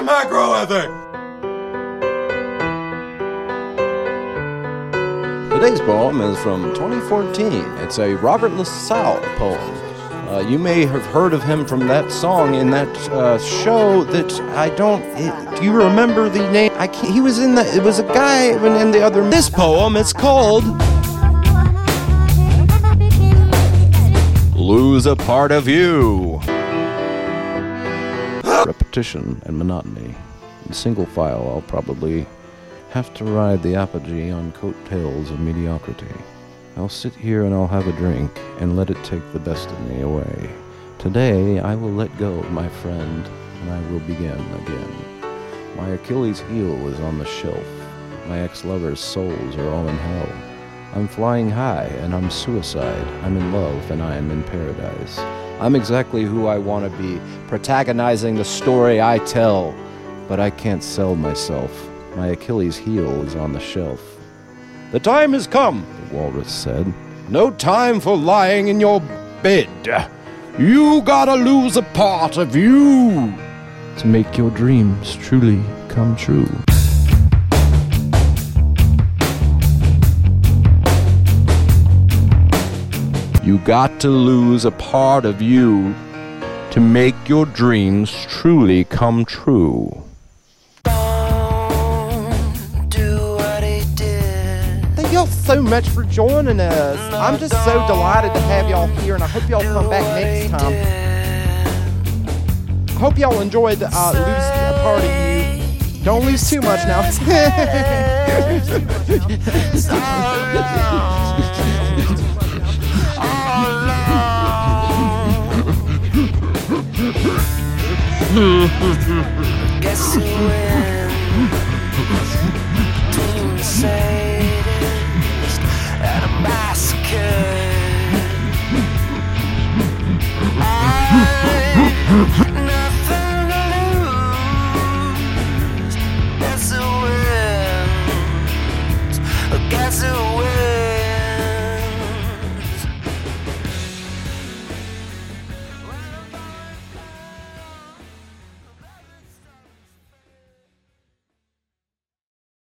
to Merryweather! Today's poem is from 2014. It's a Robert LaSalle poem. Uh, you may have heard of him from that song in that uh, show that I don't. It, do you remember the name? I can't, he was in the. It was a guy in the other. This poem is called "Lose a Part of You." Repetition and monotony. In single file, I'll probably have to ride the apogee on coattails of mediocrity. I'll sit here and I'll have a drink and let it take the best of me away. Today I will let go my friend and I will begin again. My Achilles heel is on the shelf. My ex-lover's souls are all in hell. I'm flying high and I'm suicide. I'm in love and I am in paradise. I'm exactly who I want to be, protagonizing the story I tell. But I can't sell myself. My Achilles heel is on the shelf. The time has come, the walrus said. No time for lying in your bed. You gotta lose a part of you to make your dreams truly come true. You got to lose a part of you to make your dreams truly come true. Thank y'all so much for joining us. I'm just so delighted to have y'all here, and I hope y'all come back next time. I hope y'all enjoyed uh, lose a part of you. Don't lose too much now. Guess wins? Team say